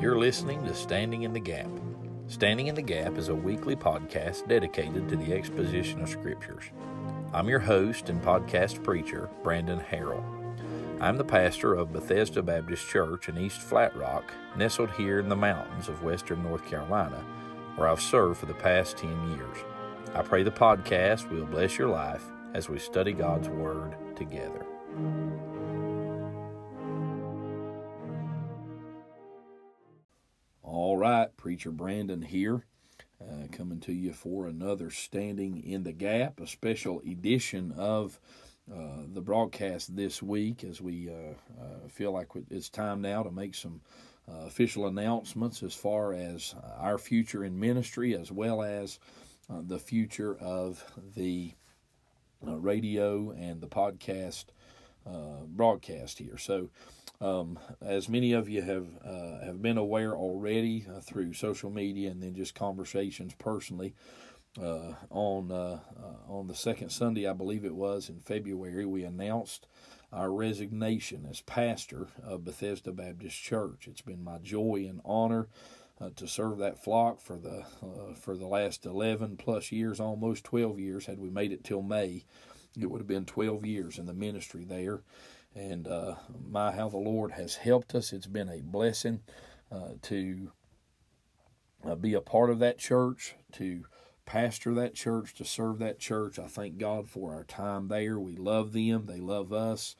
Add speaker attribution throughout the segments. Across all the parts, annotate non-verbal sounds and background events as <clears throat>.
Speaker 1: You're listening to Standing in the Gap. Standing in the Gap is a weekly podcast dedicated to the exposition of Scriptures. I'm your host and podcast preacher, Brandon Harrell. I'm the pastor of Bethesda Baptist Church in East Flat Rock, nestled here in the mountains of western North Carolina, where I've served for the past 10 years. I pray the podcast will bless your life as we study God's Word together. Right, Preacher Brandon here, uh, coming to you for another Standing in the Gap, a special edition of uh, the broadcast this week as we uh, uh feel like it's time now to make some uh, official announcements as far as our future in ministry as well as the future of the radio and the podcast broadcast here. So, um, as many of you have uh, have been aware already uh, through social media and then just conversations personally, uh, on uh, uh, on the second Sunday, I believe it was in February, we announced our resignation as pastor of Bethesda Baptist Church. It's been my joy and honor uh, to serve that flock for the for the last eleven plus years, almost twelve years. Had we made it till May, it would have been twelve years in the ministry there and uh, my how the Lord has helped us. It's been a blessing uh, to uh, be a part of that church, to pastor that church, to serve that church. I thank God for our time there. We love them; they love us.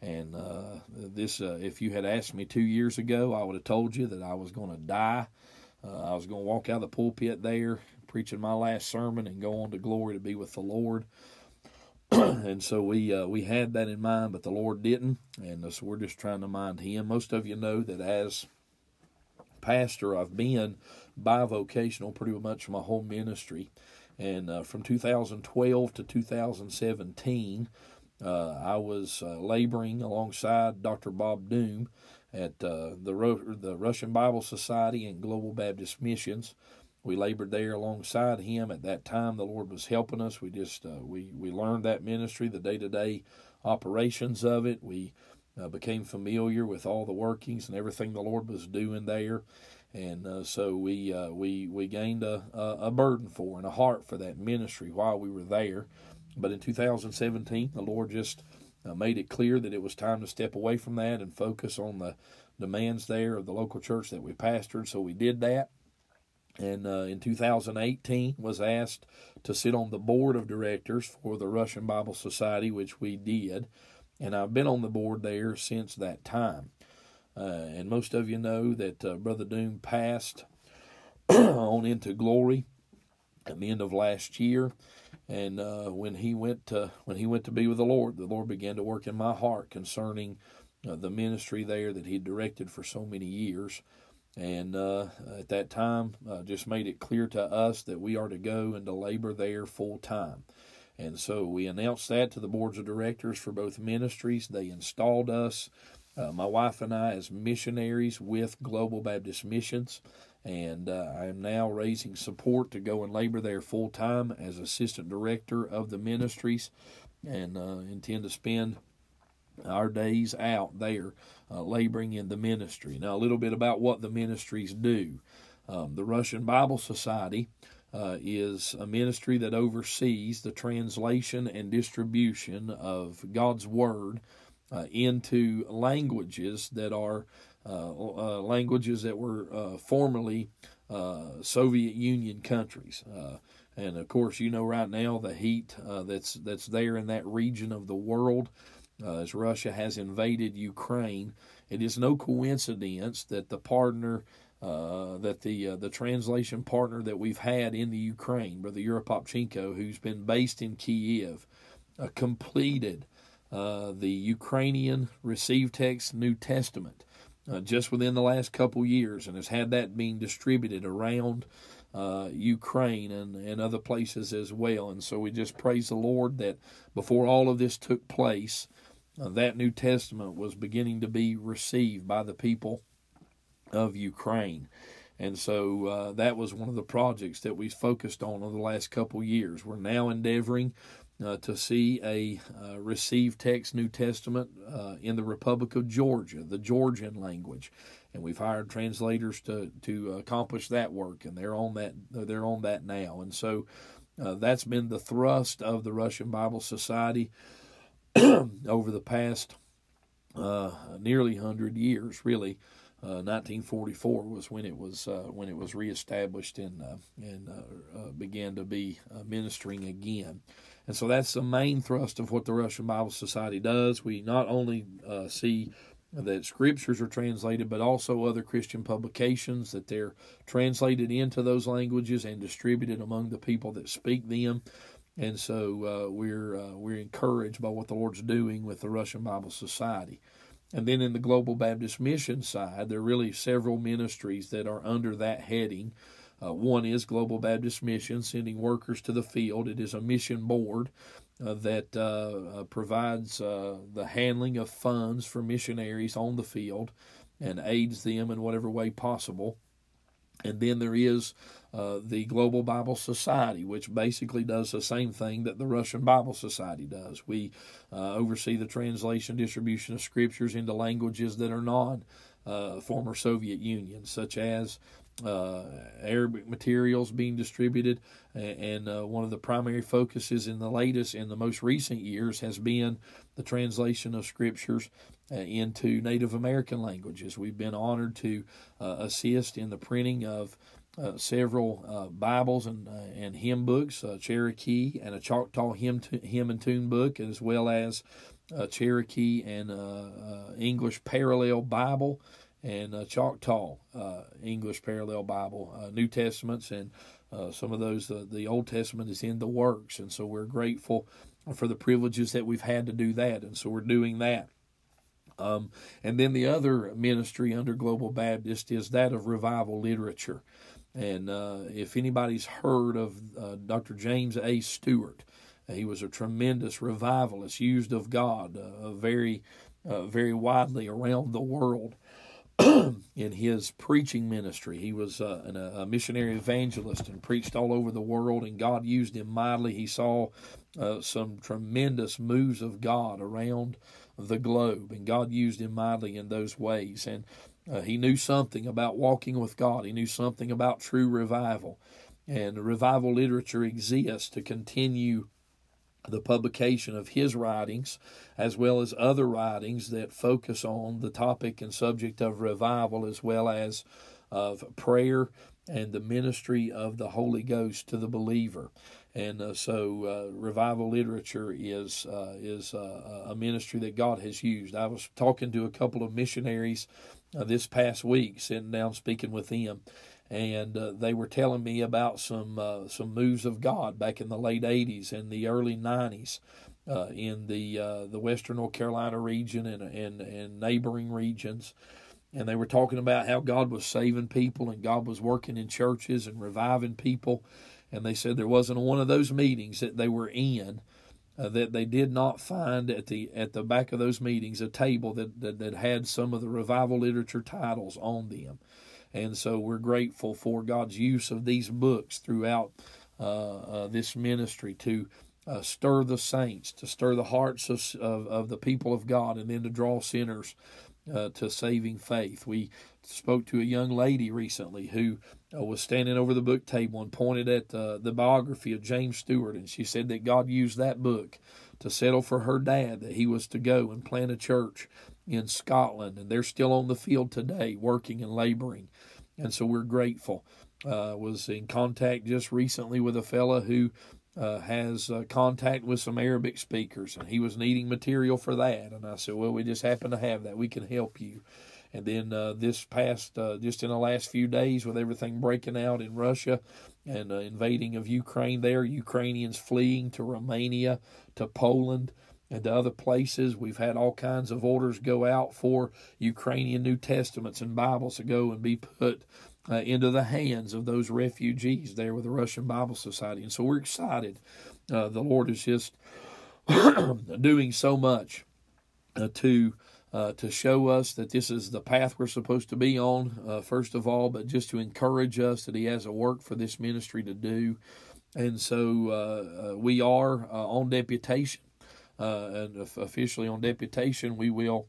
Speaker 1: And uh, this, uh, if you had asked me two years ago, I would have told you that I was going to die. Uh, I was going to walk out of the pulpit there, preaching my last sermon, and go on to glory to be with the Lord. <clears throat> and so we uh, we had that in mind, but the Lord didn't, and so we're just trying to mind Him. Most of you know that as pastor, I've been bivocational pretty much my whole ministry, and uh, from 2012 to 2017, uh, I was uh, laboring alongside Dr. Bob Doom at uh, the Ro- the Russian Bible Society and Global Baptist Missions we labored there alongside him at that time. The Lord was helping us. We just uh, we we learned that ministry, the day to day operations of it. We uh, became familiar with all the workings and everything the Lord was doing there, and uh, so we uh, we we gained a, a burden for and a heart for that ministry while we were there. But in 2017, the Lord just uh, made it clear that it was time to step away from that and focus on the demands there of the local church that we pastored. So we did that and uh, in 2018 was asked to sit on the board of directors for the Russian Bible Society, which we did, and I've been on the board there since that time. Uh, and most of you know that uh, Brother Doom passed <clears throat> on into glory at the end of last year, and uh, when he went to when he went to be with the Lord, the Lord began to work in my heart concerning uh, the ministry there that he directed for so many years and uh, at that time uh, just made it clear to us that we are to go and to labor there full time. And so we announced that to the boards of directors for both ministries. They installed us, uh, my wife and I, as missionaries with Global Baptist Missions. And uh, I am now raising support to go and labor there full time as assistant director of the ministries and uh, intend to spend our days out there uh, laboring in the ministry. Now, a little bit about what the ministries do. Um, the Russian Bible Society uh, is a ministry that oversees the translation and distribution of God's Word uh, into languages that are uh, uh, languages that were uh, formerly Soviet Union countries. and of course, you know right now the heat that's that's there in that region of the world uh, as Russia has invaded Ukraine. It is no coincidence that the partner, uh, that the uh, the translation partner that we've had in the Ukraine, Brother Yuropopchenko, who's been based in Kiev, uh, completed uh, the Ukrainian received text New Testament uh, just within the last couple years, and has had that being distributed around. Uh, Ukraine and, and other places as well. And so we just praise the Lord that before all of this took place, that New Testament was beginning to be received by the people of Ukraine. And so uh, that was one of the projects that we focused on over the last couple years. We're now endeavoring uh, to see a uh, received text New Testament uh, in the Republic of Georgia, the Georgian language. and we've hired translators to to accomplish that work, and they're on that they're on that now, and so uh, that's been the thrust of the Russian Bible Society <clears throat> over the past uh, nearly hundred years, really. 1944 uh, was when it was uh, when it was reestablished and uh, and began to be ministering again. And so that's the main thrust of what the Russian Bible Society does. We not only see that scriptures are translated, but also other Christian publications that they're translated into those languages and distributed among the people that speak them. And so uh, we're uh, we're encouraged by what the Lord's doing with the Russian Bible Society. And then in the Global Baptist Mission side, there are really several ministries that are under that heading. Uh, one is Global Baptist Mission, sending workers to the field. It is a mission board uh, that uh, uh provides uh, the handling of funds for missionaries on the field and aids them in whatever way possible. And then there is uh, the Global Bible Society, which basically does the same thing that the Russian Bible Society does. We uh, oversee the translation, distribution of scriptures into languages that are non uh, former Soviet Union, such as uh, Arabic materials being distributed, and uh, one of the primary focuses in the latest, in the most recent years, has been the translation of scriptures into Native American languages. We've been honored to assist in the printing of uh, several uh, Bibles and and hymn books, Cherokee and a Choctaw hymn hymn and tune book, as well as a Cherokee and English Parallel Bible and uh, Choctaw uh, English Parallel Bible, uh, New Testaments, and uh, some of those, uh, the Old Testament is in the works. And so we're grateful for the privileges that we've had to do that. And so we're doing that. Um, and then the other ministry under Global Baptist is that of revival literature. And uh, if anybody's heard of Dr. James A. Stewart, he was a tremendous revivalist, used of God, very, very widely around the world. <clears throat> in his preaching ministry. He was uh, an, a missionary evangelist and preached all over the world, and God used him mightily. He saw uh, some tremendous moves of God around the globe, and God used him mightily in those ways. And uh, he knew something about walking with God, he knew something about true revival. And revival literature exists to continue the publication of his writings, as well as other writings that focus on the topic and subject of revival, as well as of prayer and the ministry of the Holy Ghost to the believer. And uh, so, uh, revival literature is uh, is uh, a ministry that God has used. I was talking to a couple of missionaries uh, this past week, sitting down speaking with them, and uh, they were telling me about some some moves of God back in the late '80s and the early '90s uh, in the the Western North Carolina region and, and and neighboring regions, and they were talking about how God was saving people and God was working in churches and reviving people, and they said there wasn't one of those meetings that they were in. Uh, that they did not find at the at the back of those meetings a table that, that, that had some of the revival literature titles on them. And so we're grateful for God's use of these books throughout uh, uh, this ministry to uh, stir the saints, to stir the hearts of, of, of, the people of God, and then to draw sinners uh, to saving faith. We spoke to a young lady recently who uh, was standing over the book table and pointed at uh, the biography of James Stewart, and she said that God used that book to settle for her dad that he was to go and plant a church in Scotland, and they're still on the field today, working and laboring, and so we're grateful. Uh, was in contact just recently with a fella who uh, has uh, contact with some Arabic speakers, and he was needing material for that. And I said, "Well, we just happen to have that. We can help you." And then uh, this past, uh, just in the last few days, with everything breaking out in Russia and uh, invading of Ukraine, there Ukrainians fleeing to Romania, to Poland, and to other places. We've had all kinds of orders go out for Ukrainian New Testaments and Bibles to go and be put uh, into the hands of those refugees there with the Russian Bible Society. And so we're excited. Uh, the Lord is just <clears throat> doing so much uh, to. Uh, to show us that this is the path we're supposed to be on, uh, first of all, but just to encourage us that He has a work for this ministry to do. And so uh, we are on deputation and officially on deputation, we will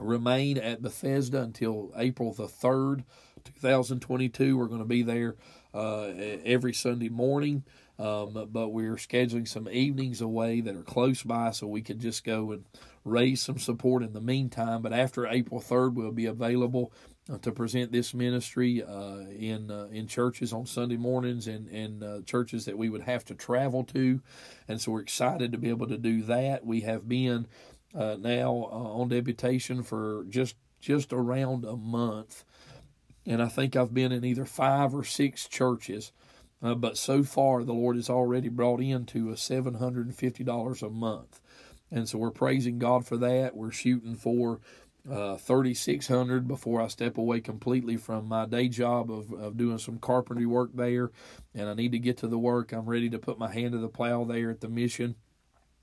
Speaker 1: remain at Bethesda until April the 3rd, 2022. We're going to be there uh, every Sunday morning. Um, but we're scheduling some evenings away that are close by so we can just go and raise some support in the meantime. But after April 3rd, we'll be available uh, to present this ministry uh, in uh, in churches on Sunday mornings and and uh, churches that we would have to travel to, and so we're excited to be able to do that. We have been uh, now uh, on deputation for just just around a month, and I think I've been in either five or six churches. but so far, the Lord has already brought and fifty dollars a month, and so we're praising God for that. We're shooting for uh, 3600 before I step away completely from my day job of, of doing some carpentry work there. And I need to get to the work. I'm ready to put my hand to the plow there at the mission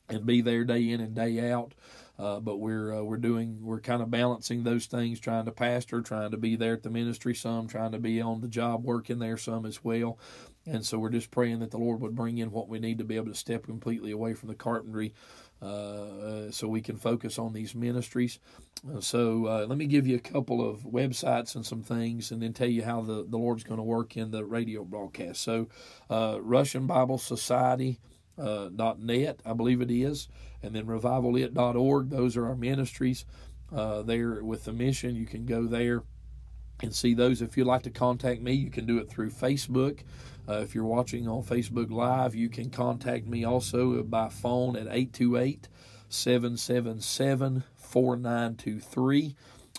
Speaker 1: and be there day in and day out. Uh, but we're uh, we're doing we're kind of balancing those things, trying to pastor, trying to be there at the ministry some, trying to be on the job working there some as well. And so we're just praying that the Lord would bring in what we need to be able to step completely away from the carpentry uh, so we can focus on these ministries. Uh, so uh, let me give you a couple of websites and some things, and then tell you how the, the Lord's going to work in the radio broadcast. So uh, Russian Bible Society. Uh, .net, I believe it is, and then revivalit.org. Those are our ministries uh, there with the mission. You can go there and see those. If you'd like to contact me, you can do it through Facebook. Uh, if you're watching on Facebook Live, you can contact me also by phone at 828 777 4923.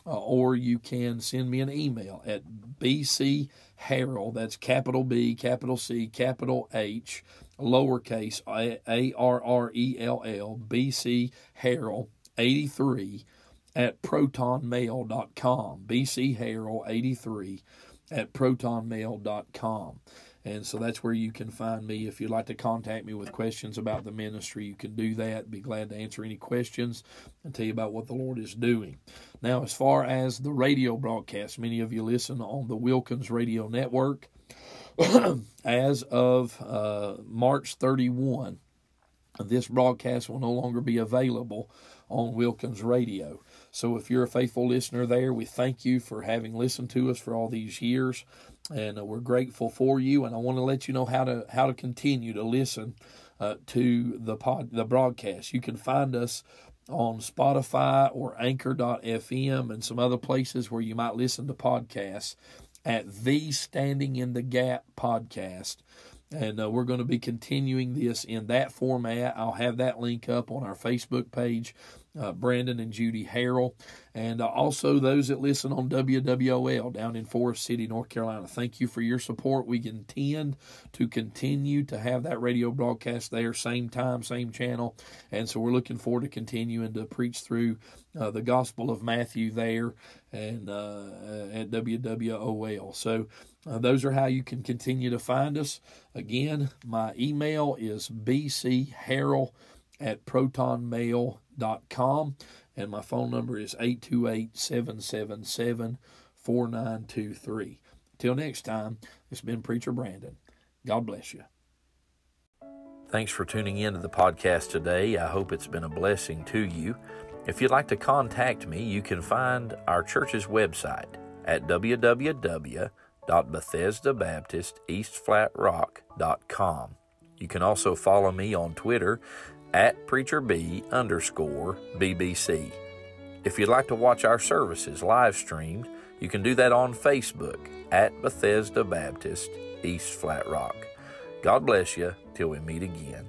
Speaker 1: Uh, or you can send me an email at bc harrell that's capital b capital c capital h lowercase a r r e l l bc harrell 83 at protonmail.com bc harrell 83 at protonmail.com and so that's where you can find me. If you'd like to contact me with questions about the ministry, you can do that. Be glad to answer any questions and tell you about what the Lord is doing. Now, as far as the radio broadcast, many of you listen on the Wilkins Radio Network. <clears throat> as of uh, March 31, this broadcast will no longer be available on Wilkins Radio. So if you're a faithful listener there, we thank you for having listened to us for all these years and uh, we're grateful for you. And I want to let you know how to how to continue to listen uh, to the pod the broadcast. You can find us on Spotify or Anchor.fm and some other places where you might listen to podcasts at the Standing in the Gap podcast. And uh, we're going to be continuing this in that format. I'll have that link up on our Facebook page uh, Brandon and Judy Harrell, and uh, also those that listen on WWOL down in Forest City, North Carolina. Thank you for your support. We intend to continue to have that radio broadcast there, same time, same channel, and so we're looking forward to continuing to preach through uh, the Gospel of Matthew there and uh, at WWOL. So. Uh, those are how you can continue to find us. Again, my email is bcharrell at protonmail.com com, and my phone number is 828 777 4923. Till next time, it's been Preacher Brandon. God bless you. Thanks for tuning in to the podcast today. I hope it's been a blessing to you. If you'd like to contact me, you can find our church's website at www.bethesdabaptisteastflatrock.com. You can also follow me on Twitter at preacherb underscore BBC. If you'd like to watch our services live streamed, you can do that on Facebook at Bethesda Baptist East Flat Rock. God bless you till we meet again.